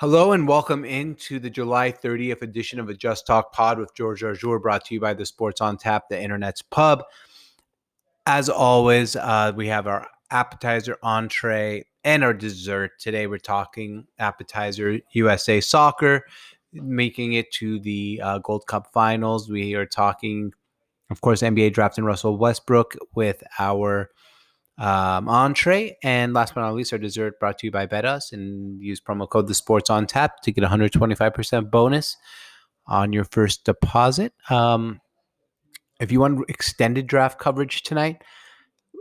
Hello and welcome into the July 30th edition of a Just Talk Pod with George Jarjour, brought to you by the Sports on Tap, the internet's pub. As always, uh, we have our appetizer, entree, and our dessert. Today we're talking appetizer USA soccer, making it to the uh, Gold Cup finals. We are talking, of course, NBA draft and Russell Westbrook with our um, entree. And last but not least, our dessert brought to you by BetUs. And use promo code The Sports on Tap to get 125% bonus on your first deposit. Um, if you want extended draft coverage tonight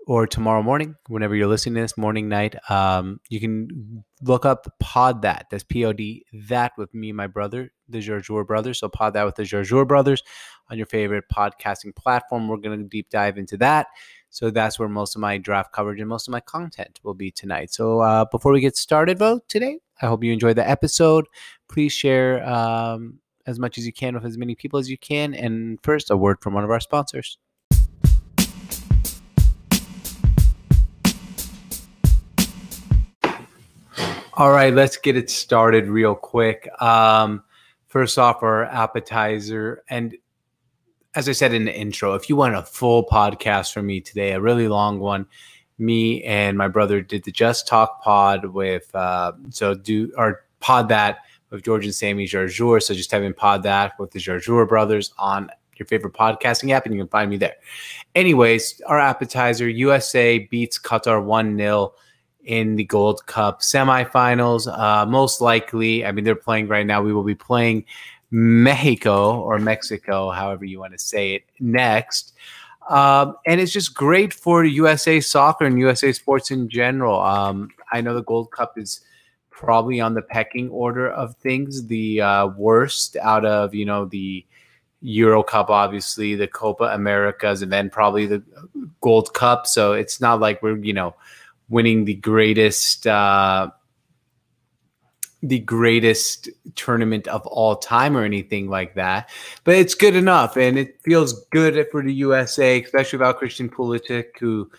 or tomorrow morning, whenever you're listening to this, morning, night, um, you can look up Pod That. That's P O D That with me and my brother, the Jarjour Brothers. So Pod That with the Jarjour Brothers on your favorite podcasting platform. We're going to deep dive into that. So that's where most of my draft coverage and most of my content will be tonight. So uh, before we get started, vote today, I hope you enjoyed the episode. Please share um, as much as you can with as many people as you can. And first, a word from one of our sponsors. All right, let's get it started real quick. Um, first off, our appetizer, and as I said in the intro, if you want a full podcast from me today, a really long one, me and my brother did the Just Talk pod with uh, so do or pod that with George and Sammy Jarjour. So just having pod that with the Jarjour brothers on your favorite podcasting app, and you can find me there. Anyways, our appetizer USA beats Qatar 1 0 in the Gold Cup semifinals. Uh, most likely, I mean, they're playing right now. We will be playing Mexico or Mexico, however you want to say it, next. Um, and it's just great for USA soccer and USA sports in general. Um, I know the Gold Cup is probably on the pecking order of things, the uh, worst out of you know the Euro Cup, obviously the Copa Americas, and then probably the Gold Cup. So it's not like we're you know winning the greatest. Uh, the greatest tournament of all time or anything like that, but it's good enough, and it feels good for the USA, especially about Christian Pulisic, who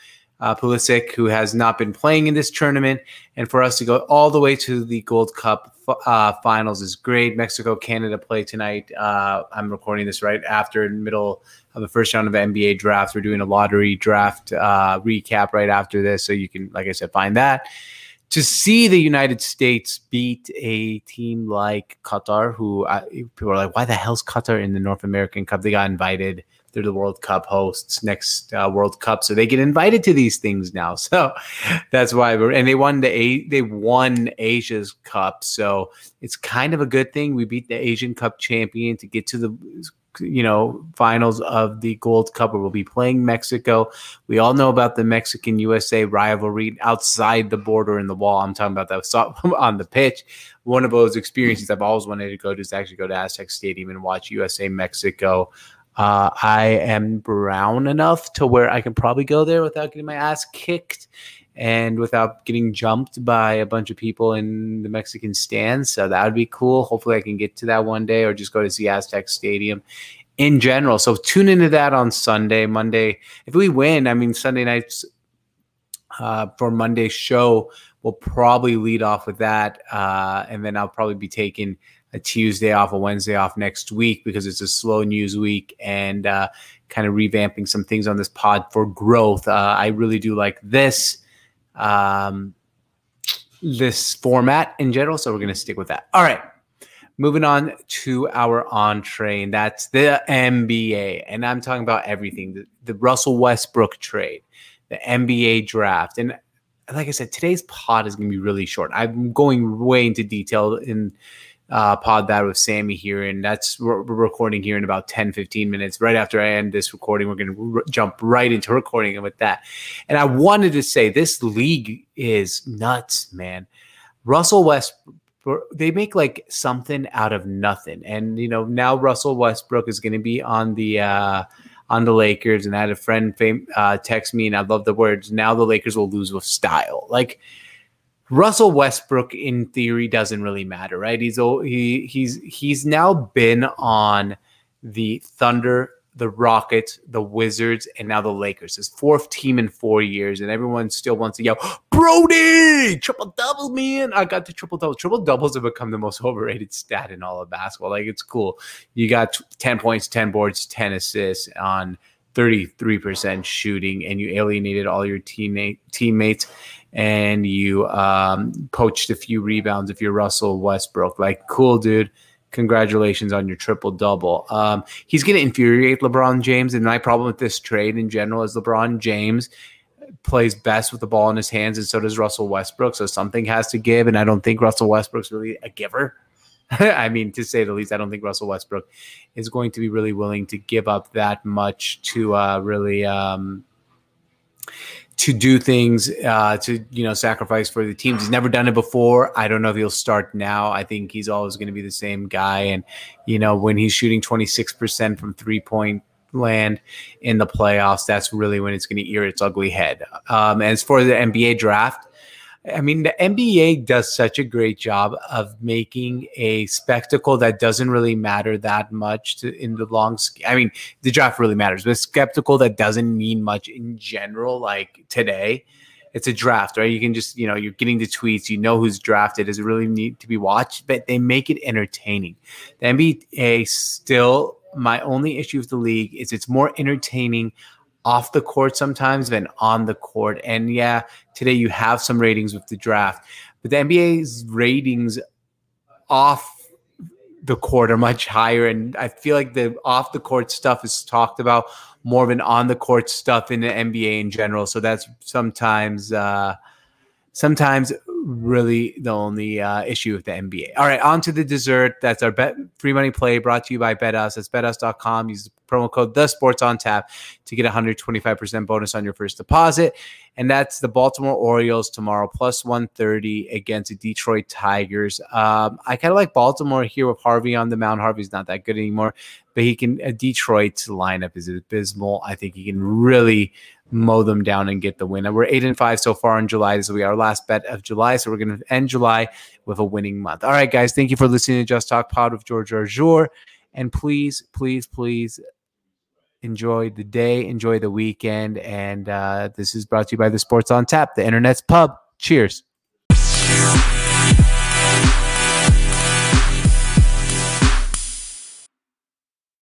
uh, Pulisic, who has not been playing in this tournament, and for us to go all the way to the Gold Cup uh, finals is great. Mexico Canada play tonight. Uh, I'm recording this right after the middle of the first round of NBA draft. We're doing a lottery draft uh, recap right after this, so you can, like I said, find that to see the United States beat a team like Qatar, who uh, people are like, why the hell's Qatar in the North American Cup? They got invited. They're the World Cup hosts next uh, World Cup, so they get invited to these things now. So that's why we're and they won the they won Asia's Cup, so it's kind of a good thing. We beat the Asian Cup champion to get to the you know finals of the Gold Cup, where we'll be playing Mexico. We all know about the Mexican USA rivalry outside the border in the wall. I'm talking about that on the pitch. One of those experiences I've always wanted to go to is actually go to Aztec Stadium and watch USA Mexico. Uh, I am brown enough to where I can probably go there without getting my ass kicked and without getting jumped by a bunch of people in the Mexican stands. So that would be cool. Hopefully, I can get to that one day or just go to the Aztec Stadium in general. So tune into that on Sunday, Monday. If we win, I mean, Sunday nights uh, for Monday's show, we'll probably lead off with that. Uh, and then I'll probably be taking a Tuesday off, a Wednesday off next week because it's a slow news week and uh, kind of revamping some things on this pod for growth. Uh, I really do like this um, this format in general. So we're going to stick with that. All right. Moving on to our entree, and that's the NBA. And I'm talking about everything the, the Russell Westbrook trade, the NBA draft. And like I said, today's pod is going to be really short. I'm going way into detail in uh, pod that with Sammy here, and that's we're, recording here in about 10, 15 minutes. Right after I end this recording, we're going to r- jump right into recording with that. And I wanted to say this league is nuts, man. Russell West, they make like something out of nothing, and you know now Russell Westbrook is going to be on the. Uh, on the Lakers, and I had a friend fame, uh, text me, and I love the words. Now the Lakers will lose with style. Like Russell Westbrook, in theory, doesn't really matter, right? He's he he's he's now been on the Thunder, the Rockets, the Wizards, and now the Lakers. His fourth team in four years, and everyone still wants to yell, Brody, triple double, man. I got the triple double. Triple doubles have become the most overrated stat in all of basketball. Like, it's cool. You got 10 points, 10 boards, 10 assists on 33% shooting, and you alienated all your teammate, teammates and you um, poached a few rebounds if you're Russell Westbrook. Like, cool, dude congratulations on your triple double. Um, he's going to infuriate LeBron James. And my problem with this trade in general is LeBron James plays best with the ball in his hands, and so does Russell Westbrook. So something has to give. And I don't think Russell Westbrook's really a giver. I mean, to say the least, I don't think Russell Westbrook is going to be really willing to give up that much to uh, really um, to do things uh, to you know sacrifice for the teams. He's never done it before. I don't know if he'll start now. I think he's always going to be the same guy. And you know when he's shooting 26% from three point land in the playoffs, that's really when it's going to ear its ugly head. Um, as for the NBA draft, I mean, the NBA does such a great job of making a spectacle that doesn't really matter that much to, in the long. I mean, the draft really matters, but skeptical that doesn't mean much in general. Like today, it's a draft, right? You can just, you know, you're getting the tweets, you know who's drafted. Does it really need to be watched? But they make it entertaining. The NBA still, my only issue with the league is it's more entertaining off the court sometimes than on the court. And yeah, today you have some ratings with the draft, but the NBA's ratings off the court are much higher. And I feel like the off the court stuff is talked about more than on the court stuff in the NBA in general. So that's sometimes uh, sometimes really the only uh, issue with the NBA. All right, on to the dessert. That's our bet free money play brought to you by BetUs. That's betus.com. Use promo code the sports on tap to get 125% bonus on your first deposit. And that's the Baltimore Orioles tomorrow, plus 130 against the Detroit Tigers. Um, I kind of like Baltimore here with Harvey on the mound. Harvey's not that good anymore, but he can, uh, Detroit's lineup is abysmal. I think he can really mow them down and get the win. And we're eight and five so far in July. This will be our last bet of July. So we're going to end July with a winning month. All right, guys. Thank you for listening to Just Talk Pod with George Jarjour. And please, please, please enjoy the day, enjoy the weekend. And uh, this is brought to you by the Sports on Tap, the internet's pub. Cheers.